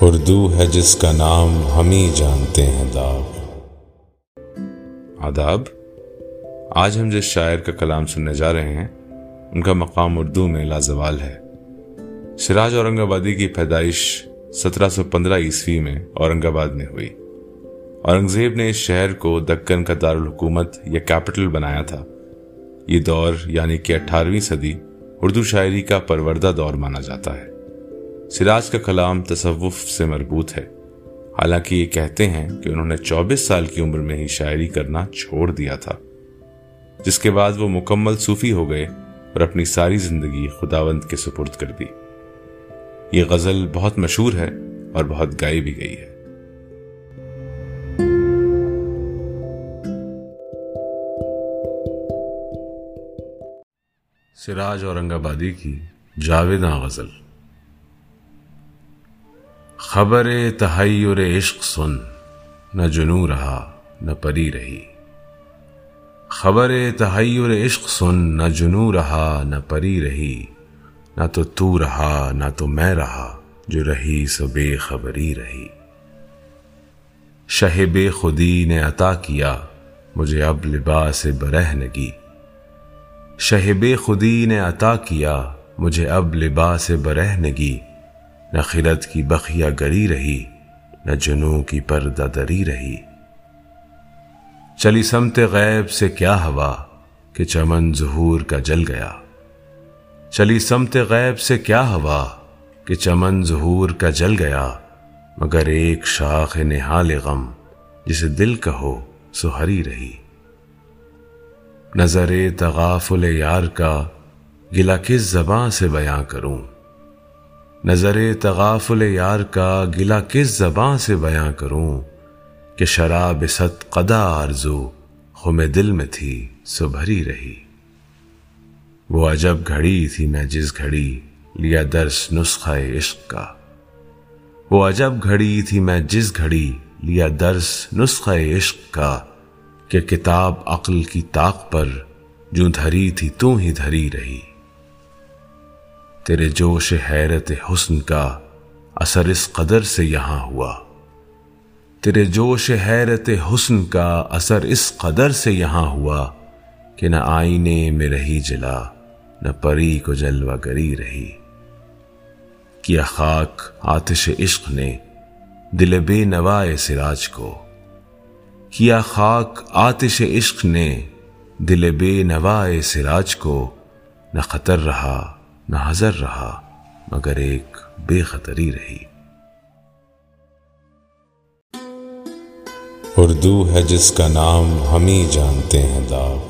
اردو ہے جس کا نام ہم ہی جانتے ہیں، داغ۔ آداب۔ آج ہم جس شاعر کا کلام سننے جا رہے ہیں، ان کا مقام اردو میں لازوال ہے۔ سراج اورنگ آبادی کی پیدائش سترہ سو پندرہ عیسوی میں اورنگ آباد میں ہوئی۔ اورنگزیب نے اس شہر کو دکن کا دارالحکومت یا کیپٹل بنایا تھا۔ یہ دور یعنی کہ اٹھارہویں صدی، اردو شاعری کا پروردہ دور مانا جاتا ہے۔ سراج کا کلام تصوف سے مربوط ہے۔ حالانکہ یہ کہتے ہیں کہ انہوں نے چوبیس سال کی عمر میں ہی شاعری کرنا چھوڑ دیا تھا۔ جس کے بعد وہ مکمل صوفی ہو گئے اور اپنی ساری زندگی خداوند کے سپرد کر دی۔ یہ غزل بہت مشہور ہے اور بہت گائی بھی گئی ہے۔ سراج اورنگ آبادی کی جاویداں غزل۔ خبر تحیر عشق سن، نہ جنو رہا، نہ پری رہی۔ خبر تحیر عشق سن، نہ جنو رہا، نہ پری رہی۔ نہ تو تو رہا، نہ تو میں رہا، جو رہی سو بے خبری رہی۔ شہ بے خودی نے عطا کیا، مجھے اب لباس برہنگی شہ بے خودی نے عطا کیا، مجھے اب لباس برہنگی نہ خلت کی بخیا گری رہی، نہ جنو کی پردہ دری رہی۔ چلی سمت غیب سے کیا ہوا کہ چمن ظہور کا جل گیا؟ چلی سمت غیب سے کیا ہوا کہ چمن ظہور کا جل گیا؟ مگر ایک شاخ نہال غم جسے دل کہو سہری رہی۔ نظر تغافل یار کا گلا کس زباں سے بیاں کروں؟ نظر تغافل یار کا گلا کس زباں سے بیاں کروں کہ شراب ست قدا آرزو خم دل میں تھی سو بھری رہی۔ وہ عجب گھڑی تھی میں جس گھڑی لیا درس نسخہ عشق کا۔ وہ عجب گھڑی تھی میں جس گھڑی لیا درس نسخہ عشق کا کہ کتاب عقل کی طاق پر جو دھری تھی تو ہی دھری رہی۔ تیرے جوش حیرت حسن کا اثر اس قدر سے یہاں ہوا۔ تیرے جوش حیرت حسن کا اثر اس قدر سے یہاں ہوا کہ نہ آئینے میں رہی جلا، نہ پری کو جلوہ گری رہی۔ کیا خاک آتش عشق نے دل بے نوائے سراج کو۔ کیا خاک آتش عشق نے دل بے نوائے سراج کو نہ خطر رہا۔ نہ رہا، مگر ایک بے خطری رہی۔ اردو ہے جس کا نام ہم ہی جانتے ہیں، داغ۔